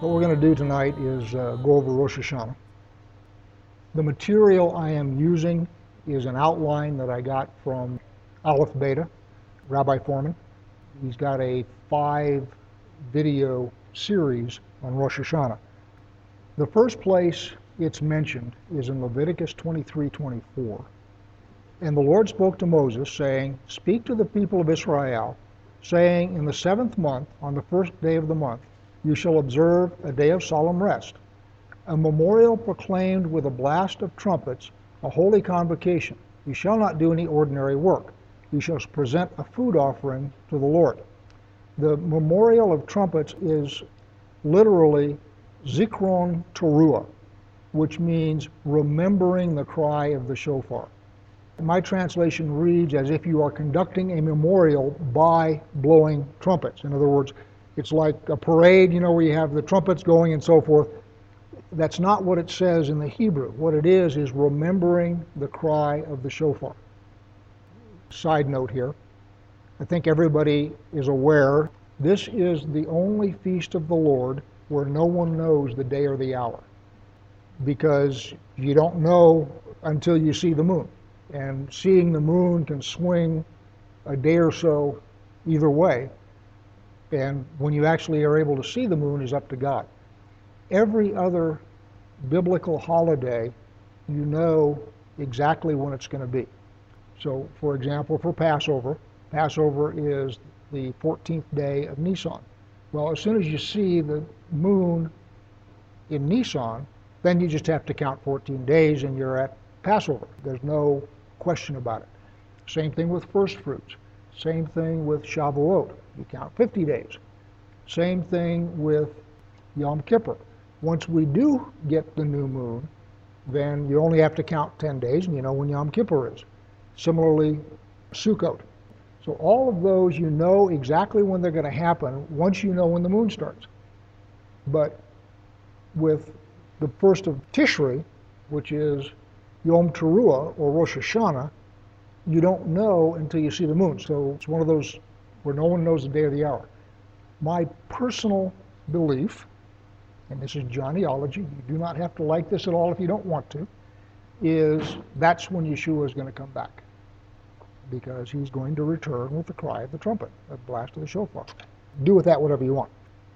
What we're going to do tonight is uh, go over Rosh Hashanah. The material I am using is an outline that I got from Aleph Beta, Rabbi Fohrman. He's got a five video series on Rosh Hashanah. The first place it's mentioned is in Leviticus 23:24. And the Lord spoke to Moses, saying, Speak to the people of Israel, saying, In the seventh month, on the first day of the month, you shall observe a day of solemn rest, a memorial proclaimed with a blast of trumpets, a holy convocation. You shall not do any ordinary work. You shall present a food offering to the Lord. The memorial of trumpets is literally Zikron Teruah, which means remembering the cry of the shofar. My translation reads as if you are conducting a memorial by blowing trumpets. In other words, it's like a parade, you know, where you have the trumpets going and so forth. That's not what it says in the Hebrew. What it is is remembering the cry of the shofar. Side note here I think everybody is aware this is the only feast of the Lord where no one knows the day or the hour because you don't know until you see the moon. And seeing the moon can swing a day or so either way. And when you actually are able to see the moon is up to God. Every other biblical holiday, you know exactly when it's going to be. So, for example, for Passover, Passover is the 14th day of Nisan. Well, as soon as you see the moon in Nisan, then you just have to count 14 days and you're at Passover. There's no question about it. Same thing with first fruits. Same thing with Shavuot. You count 50 days. Same thing with Yom Kippur. Once we do get the new moon, then you only have to count 10 days and you know when Yom Kippur is. Similarly, Sukkot. So all of those you know exactly when they're going to happen once you know when the moon starts. But with the first of Tishri, which is Yom Teruah or Rosh Hashanah, you don't know until you see the moon. So it's one of those where no one knows the day or the hour. My personal belief, and this is Johnnyology, you do not have to like this at all if you don't want to, is that's when Yeshua is going to come back. Because he's going to return with the cry of the trumpet, the blast of the shofar. Do with that whatever you want.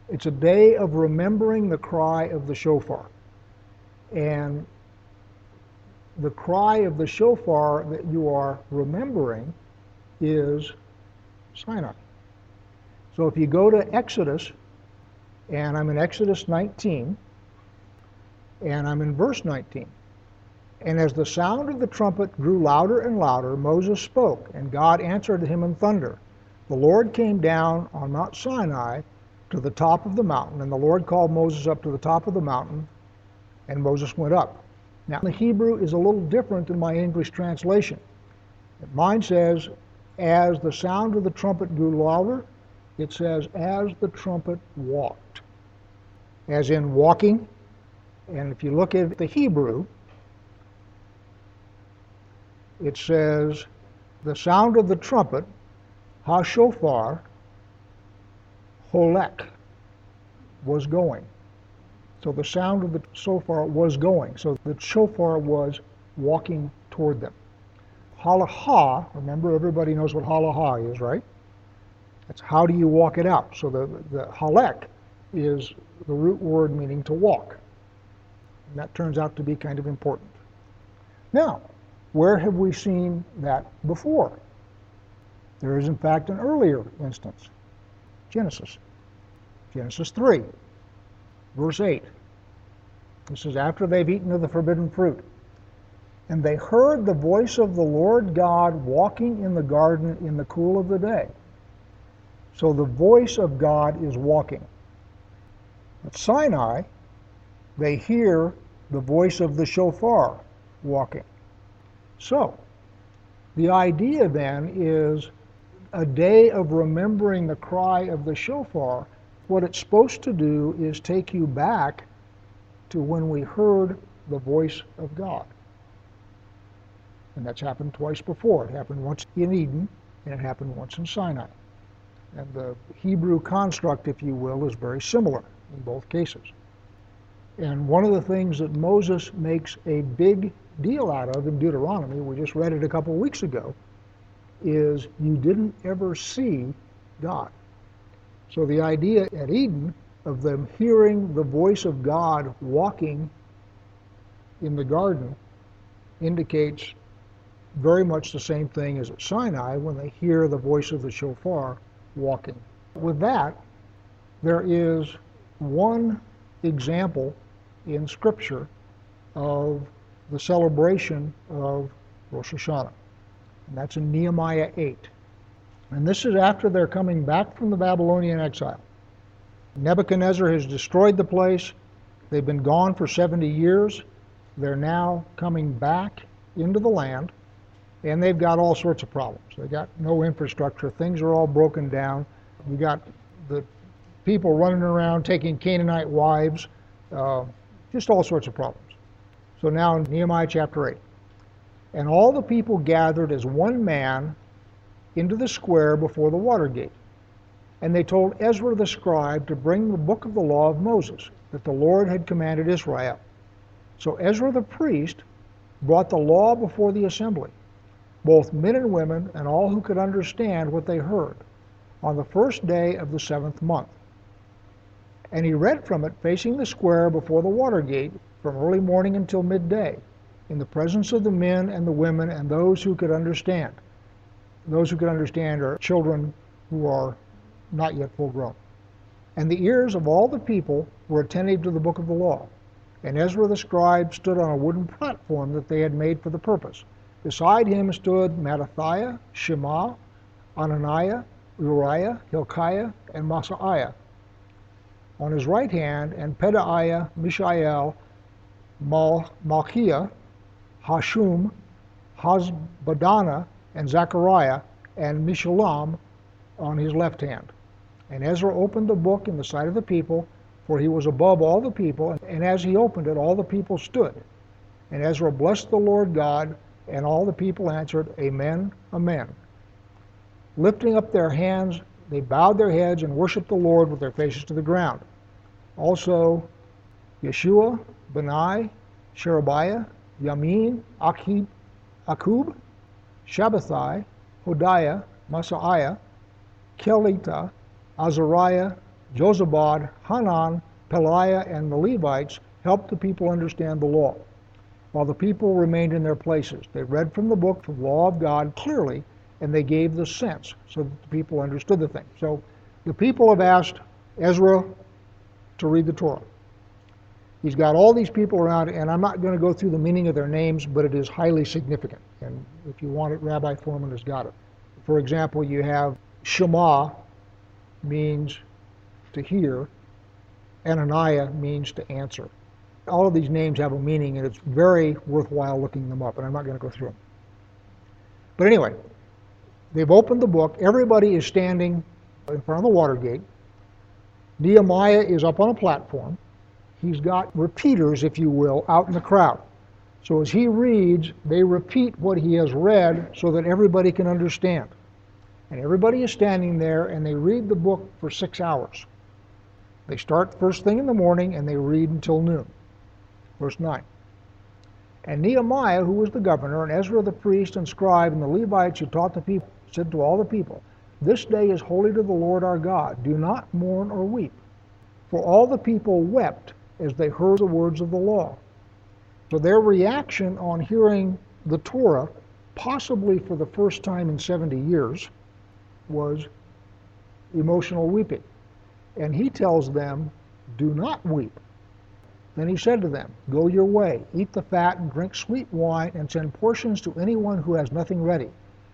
It's a day of remembering the cry of the shofar. And the cry of the shofar that you are remembering is Sinai. So if you go to Exodus, and I'm in Exodus 19, and I'm in verse 19. And as the sound of the trumpet grew louder and louder, Moses spoke, and God answered him in thunder. The Lord came down on Mount Sinai to the top of the mountain, and the Lord called Moses up to the top of the mountain, and Moses went up. Now, the Hebrew is a little different than my English translation. Mine says, as the sound of the trumpet grew louder, it says, as the trumpet walked. As in walking. And if you look at the Hebrew, it says, the sound of the trumpet, ha-shofar, holek, was going. So the sound of the shofar was going. So the shofar was walking toward them. Halaha, remember everybody knows what halaha is, right? That's how do you walk it out. So the, the halek is the root word meaning to walk. And that turns out to be kind of important. Now, where have we seen that before? There is, in fact, an earlier instance Genesis. Genesis 3, verse 8. This is after they've eaten of the forbidden fruit. And they heard the voice of the Lord God walking in the garden in the cool of the day. So the voice of God is walking. At Sinai, they hear the voice of the shofar walking. So, the idea then is a day of remembering the cry of the shofar. What it's supposed to do is take you back to when we heard the voice of God. And that's happened twice before. It happened once in Eden, and it happened once in Sinai. And the Hebrew construct, if you will, is very similar. in both cases. And one of the things that Moses makes a big deal out of in Deuteronomy, we just read it a couple weeks ago, is you didn't ever see God. So the idea at Eden of them hearing the voice of God walking in the garden indicates very much the same thing as at Sinai when they hear the voice of the shofar walking. With that, there is one example in Scripture of the celebration of Rosh Hashanah. And that's in Nehemiah 8. And this is after they're coming back from the Babylonian exile. Nebuchadnezzar has destroyed the place. They've been gone for 70 years. They're now coming back into the land, and they've got all sorts of problems. They've got no infrastructure. Things are all broken down. We got the people running around taking Canaanite wives, uh, just all sorts of problems. So now Nehemiah chapter 8. And all the people gathered as one man into the square before the water gate. And they told Ezra the scribe to bring the book of the law of Moses that the Lord had commanded Israel. So Ezra the priest brought the law before the assembly, both men and women, and all who could understand what they heard, on the first day of the seventh month. And he read from it facing the square before the water gate from early morning until midday, in the presence of the men and the women and those who could understand. Those who could understand are children who are not yet full grown. And the ears of all the people were attentive to the book of the law. And Ezra the scribe stood on a wooden platform that they had made for the purpose. Beside him stood Mattithiah, Shema, Ananiah, Uriah, Hilkiah, and Maaseiah. On his right hand, and Pedaiah, Mishael, Mal- Malchiah, Hashum, Hasbadana, and Zechariah, and Meshullam on his left hand. And Ezra opened the book in the sight of the people, for he was above all the people. And as he opened it, all the people stood. And Ezra blessed the Lord God, and all the people answered, Amen, Amen. Lifting up their hands, they bowed their heads and worshiped the Lord with their faces to the ground. Also, Yeshua, Benai, Sherebiah, Yamin, Akib, Akub, Shabbethai, Hodiah, Maaseiah, Kelita, Azariah, Jozabad, Hanan, Pelaiah, and the Levites helped the people understand the law, while the people remained in their places. They read from the book, the law of God clearly, and they gave the sense so that the people understood the thing. So the people have asked Ezra to read the Torah. He's got all these people around, and I'm not going to go through the meaning of their names, but it is highly significant. And if you want it, Rabbi Fohrman has got it. For example, you have Shema means to hear, Ananiah means to answer. All of these names have a meaning, and it's very worthwhile looking them up, and I'm not going to go through them. But anyway, they've opened the book. Everybody is standing in front of the water gate. Nehemiah is up on a platform he's got repeaters, if you will, out in the crowd. So as he reads, they repeat what he has read so that everybody can understand. And everybody is standing there and they read the book for six hours. They start first thing in the morning and they read until noon. Verse 9. And Nehemiah, who was the governor, and Ezra the priest and scribe, and the Levites who taught the people, said to all the people, This day is holy to the Lord our God. Do not mourn or weep. For all the people wept as they heard the words of the law. So their reaction on hearing the Torah, possibly for the first time in 70 years, was emotional weeping. And he tells them, Do not weep. Then he said to them, Go your way, eat the fat, and drink sweet wine, and send portions to anyone who has nothing ready.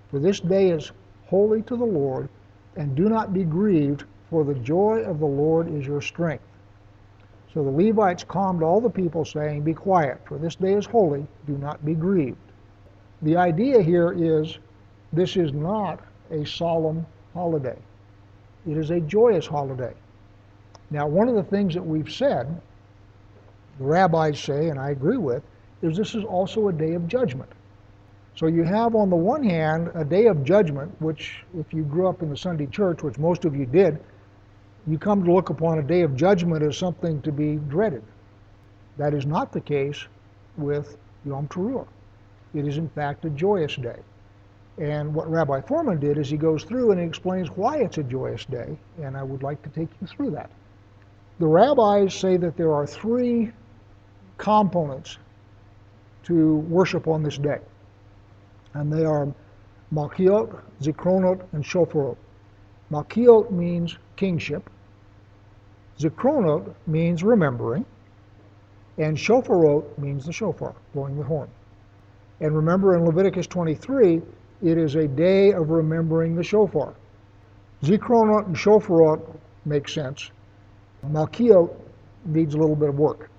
For this day is holy to the Lord, and do not be grieved, for the joy of the Lord is your strength. So the Levites calmed all the people, saying, Be quiet, for this day is holy, do not be grieved. The idea here is this is not a solemn holiday, it is a joyous holiday. Now, one of the things that we've said, rabbis say, and I agree with, is this is also a day of judgment. So you have, on the one hand, a day of judgment, which, if you grew up in the Sunday church, which most of you did, you come to look upon a day of judgment as something to be dreaded. That is not the case with Yom Teruah. It is, in fact, a joyous day. And what Rabbi Fohrman did is he goes through and he explains why it's a joyous day, and I would like to take you through that. The rabbis say that there are three components to worship on this day, and they are Malkiot, Zikronot, and Shofarot. Malkiot means kingship, Zikronot means remembering, and Shofarot means the shofar, blowing the horn. And remember in Leviticus 23, it is a day of remembering the shofar. Zikronot and Shofarot make sense. Malkiot needs a little bit of work.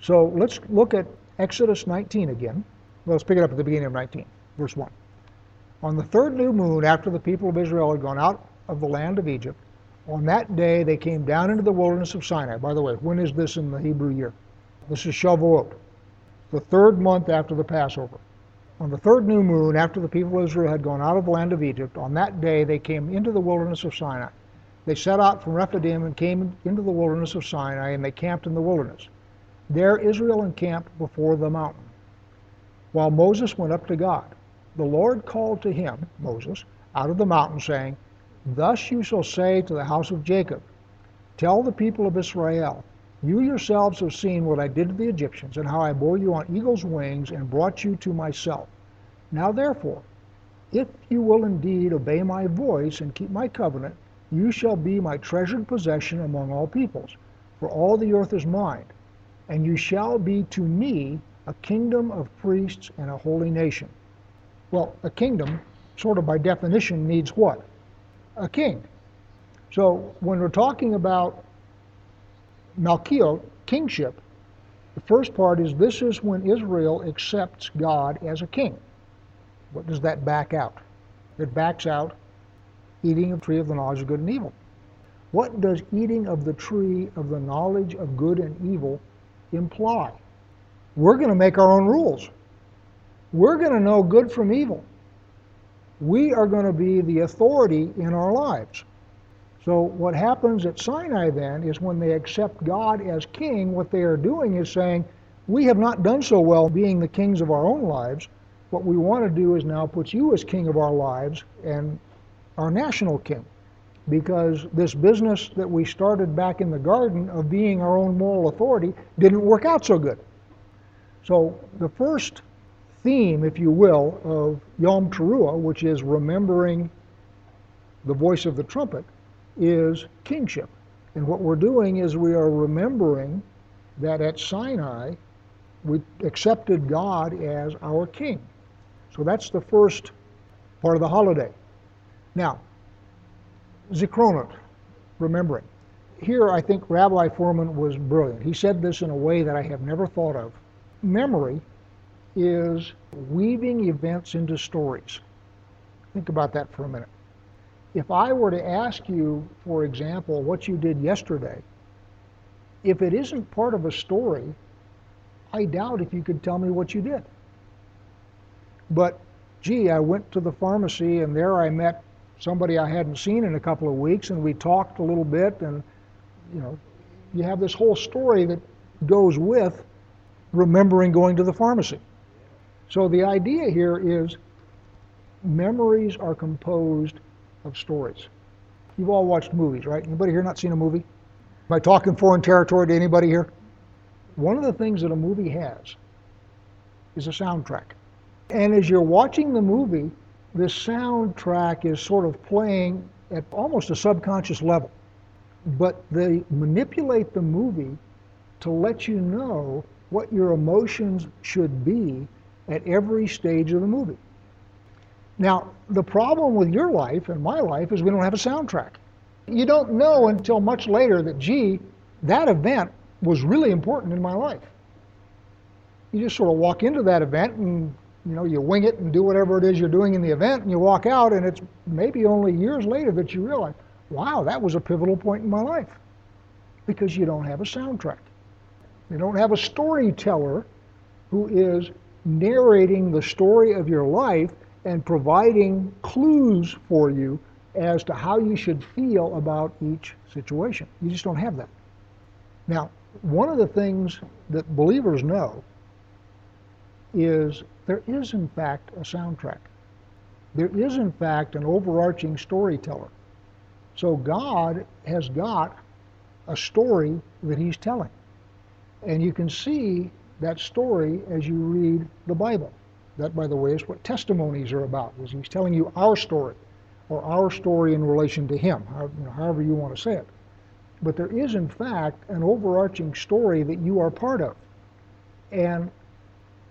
So let's look at Exodus 19 again. Let's pick it up at the beginning of 19, verse 1. On the third new moon, after the people of Israel had gone out of the land of Egypt, on that day they came down into the wilderness of Sinai. By the way, when is this in the Hebrew year? This is Shavuot, the third month after the Passover. On the third new moon, after the people of Israel had gone out of the land of Egypt, on that day they came into the wilderness of Sinai. They set out from Rephidim and came into the wilderness of Sinai, and they camped in the wilderness. There Israel encamped before the mountain. While Moses went up to God, the Lord called to him, Moses, out of the mountain, saying, Thus you shall say to the house of Jacob, Tell the people of Israel, you yourselves have seen what I did to the Egyptians, and how I bore you on eagle's wings and brought you to myself. Now therefore, if you will indeed obey my voice and keep my covenant, you shall be my treasured possession among all peoples, for all the earth is mine, and you shall be to me a kingdom of priests and a holy nation. Well, a kingdom, sort of by definition, needs what? A king. So when we're talking about Malkiot, kingship, the first part is this is when Israel accepts God as a king. What does that back out? It backs out eating of the tree of the knowledge of good and evil. What does eating of the tree of the knowledge of good and evil imply? We're going to make our own rules. We're going to know good from evil. We are going to be the authority in our lives. So what happens at Sinai then is when they accept God as king, what they are doing is saying, we have not done so well being the kings of our own lives. What we want to do is now put you as king of our lives and our national king. Because this business that we started back in the garden of being our own moral authority didn't work out so good. So the first theme, if you will, of Yom Teruah, which is remembering the voice of the trumpet, is kingship. And what we're doing is we are remembering that at Sinai, we accepted God as our king. So that's the first part of the holiday. Now, Zikronot, remembering. Here, I think Rabbi Fohrman was brilliant. He said this in a way that I have never thought of. Memory is weaving events into stories. Think about that for a minute. If I were to ask you, for example, what you did yesterday, if it isn't part of a story, I doubt if you could tell me what you did. But, gee, I went to the pharmacy and there I met somebody I hadn't seen in a couple of weeks and we talked a little bit and, you know, you have this whole story that goes with remembering going to the pharmacy. So the idea here is memories are composed of stories. You've all watched movies, right? Anybody here not seen a movie? Am I talking foreign territory to anybody here? One of the things that a movie has is a soundtrack. And as you're watching the movie, this soundtrack is sort of playing at almost a subconscious level. But they manipulate the movie to let you know what your emotions should be at every stage of the movie. Now, the problem with your life and my life is we don't have a soundtrack. You don't know until much later that, gee, that event was really important in my life. You just sort of walk into that event and you know you wing it and do whatever it is you're doing in the event and you walk out and it's maybe only years later that you realize, wow, that was a pivotal point in my life because you don't have a soundtrack. You don't have a storyteller who is narrating the story of your life and providing clues for you as to how you should feel about each situation. You just don't have that. Now, one of the things that believers know is there is, in fact, a soundtrack. There is, in fact, an overarching storyteller. So God has got a story that He's telling. And you can see that story as you read the Bible. That, by the way, is what testimonies are about, is He's telling you our story, or our story in relation to Him, however you want to say it. But there is, in fact, an overarching story that you are part of. And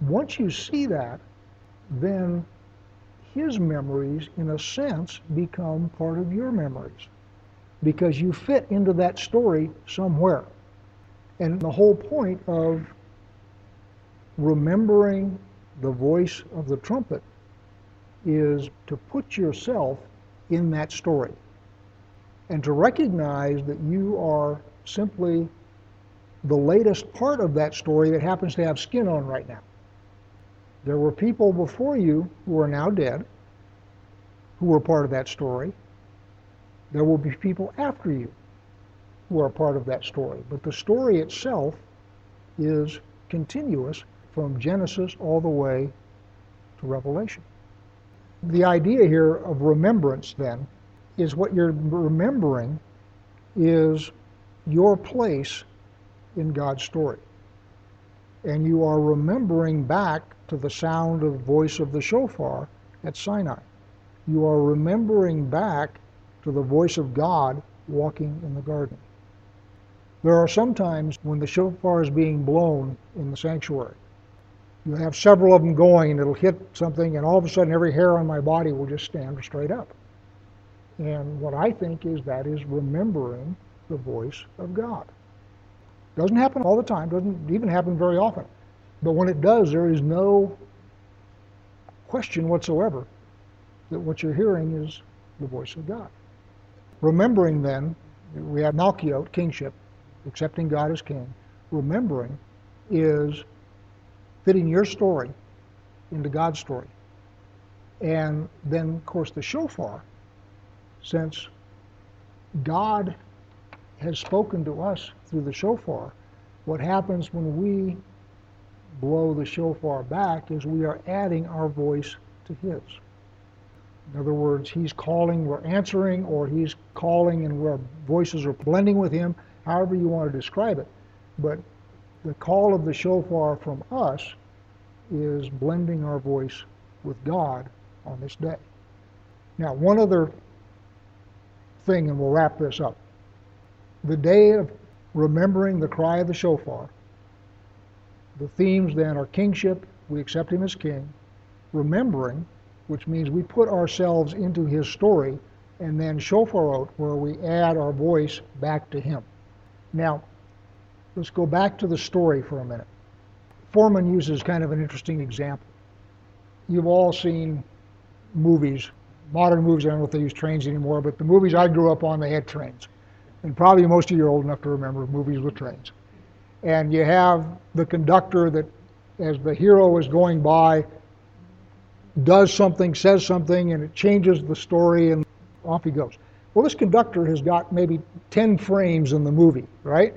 once you see that, then his memories, in a sense, become part of your memories because you fit into that story somewhere. And the whole point of remembering the voice of the trumpet is to put yourself in that story and to recognize that you are simply the latest part of that story that happens to have skin on right now. There were people before you who are now dead who were part of that story. There will be people after you who are part of that story. But the story itself is continuous from Genesis all the way to Revelation. The idea here of remembrance, then, is what you're remembering is your place in God's story. And you are remembering back to the sound of voice of the shofar at Sinai. You are remembering back to the voice of God walking in the garden. There are some times when the shofar is being blown in the sanctuary. You have several of them going and it'll hit something and all of a sudden every hair on my body will just stand straight up. And what I think is that is remembering the voice of God. Doesn't happen all the time, doesn't even happen very often. But when it does, there is no question whatsoever that what you're hearing is the voice of God. Remembering then, we have Malchiot, kingship, accepting God as king. Remembering is fitting your story into God's story. And then, of course, the shofar since God has spoken to us through the shofar, what happens when we blow the shofar back is we are adding our voice to his. In other words, he's calling, we're answering, or he's calling and our voices are blending with him, however you want to describe it. But the call of the shofar from us is blending our voice with God on this day. Now, one other thing, and we'll wrap this up. The day of remembering the cry of the shofar, the themes then are kingship, we accept him as king, remembering, which means we put ourselves into his story, and then shofarot, where we add our voice back to him. Now, let's go back to the story for a minute. Fohrman uses kind of an interesting example. You've all seen movies modern movies, I don't know if they use trains anymore, but the movies I grew up on, they had trains. And probably most of you are old enough to remember movies with trains. And you have the conductor that, as the hero is going by, does something, says something, and it changes the story, and off he goes. Well, this conductor has got maybe 10 frames in the movie, right?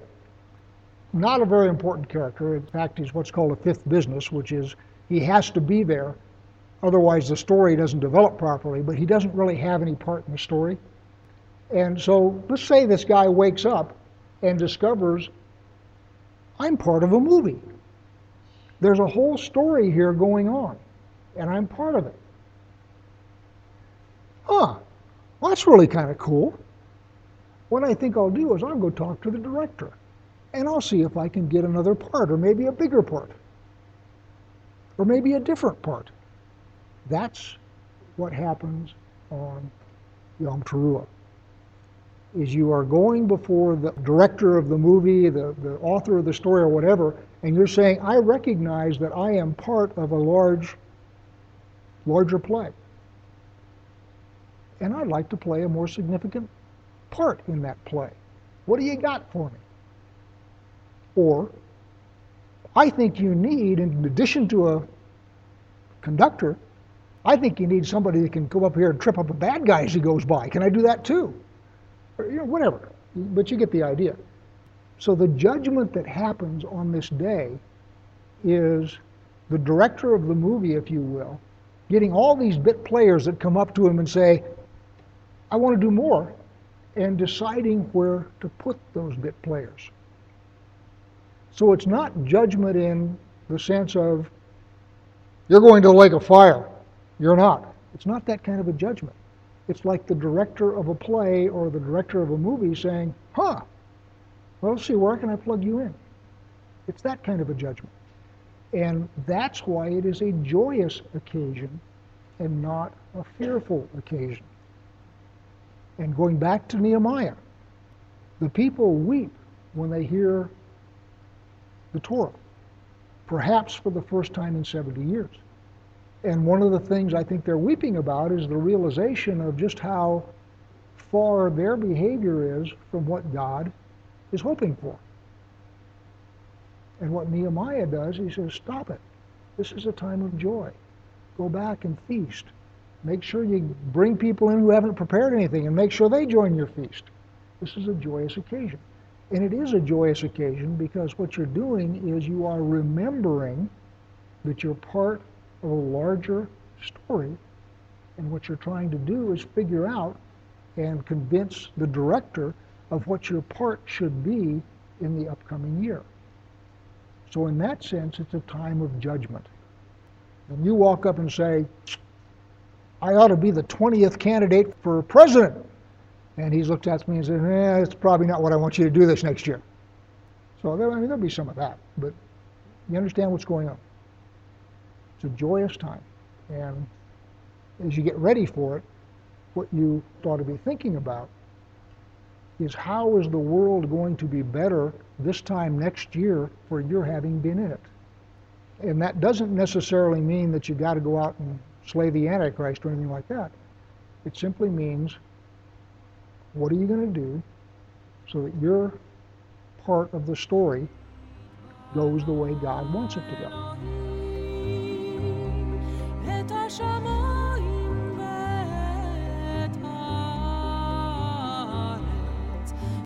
Not a very important character. In fact, he's what's called a fifth business, which is he has to be there Otherwise, the story doesn't develop properly, but he doesn't really have any part in the story. And so let's say this guy wakes up and discovers I'm part of a movie. There's a whole story here going on, and I'm part of it. Huh, well, that's really kind of cool. What I think I'll do is I'll go talk to the director, and I'll see if I can get another part, or maybe a bigger part, or maybe a different part. That's what happens on Yom Teruah. Is you are going before the director of the movie, the, the author of the story, or whatever, and you're saying, I recognize that I am part of a large, larger play. And I'd like to play a more significant part in that play. What do you got for me? Or, I think you need, in addition to a conductor, I think you need somebody that can come up here and trip up a bad guy as he goes by. Can I do that too? Or, you know, whatever. But you get the idea. So the judgment that happens on this day is the director of the movie, if you will, getting all these bit players that come up to him and say, I want to do more, and deciding where to put those bit players. So it's not judgment in the sense of, you're going to the lake of fire. You're not. It's not that kind of a judgment. It's like the director of a play or the director of a movie saying, huh, well, see, where can I plug you in? It's that kind of a judgment. And that's why it is a joyous occasion and not a fearful occasion. And going back to Nehemiah, the people weep when they hear the Torah, perhaps for the first time in 70 years. And one of the things I think they're weeping about is the realization of just how far their behavior is from what God is hoping for. And what Nehemiah does, he says, stop it. This is a time of joy. Go back and feast. Make sure you bring people in who haven't prepared anything and make sure they join your feast. This is a joyous occasion. And it is a joyous occasion because what you're doing is you are remembering that you're part of a larger story. And what you're trying to do is figure out and convince the director of what your part should be in the upcoming year. So in that sense, it's a time of judgment. And you walk up and say, I ought to be the 20th candidate for president. And he looks at me and says, eh, it's probably not what I want you to do this next year. So there, I mean, there'll be some of that, but you understand what's going on. It's a joyous time. And as you get ready for it, what you ought to be thinking about is how is the world going to be better this time next year for your having been in it? And that doesn't necessarily mean that you've got to go out and slay the Antichrist or anything like that. It simply means what are you going to do so that your part of the story goes the way God wants it to go? 他什么？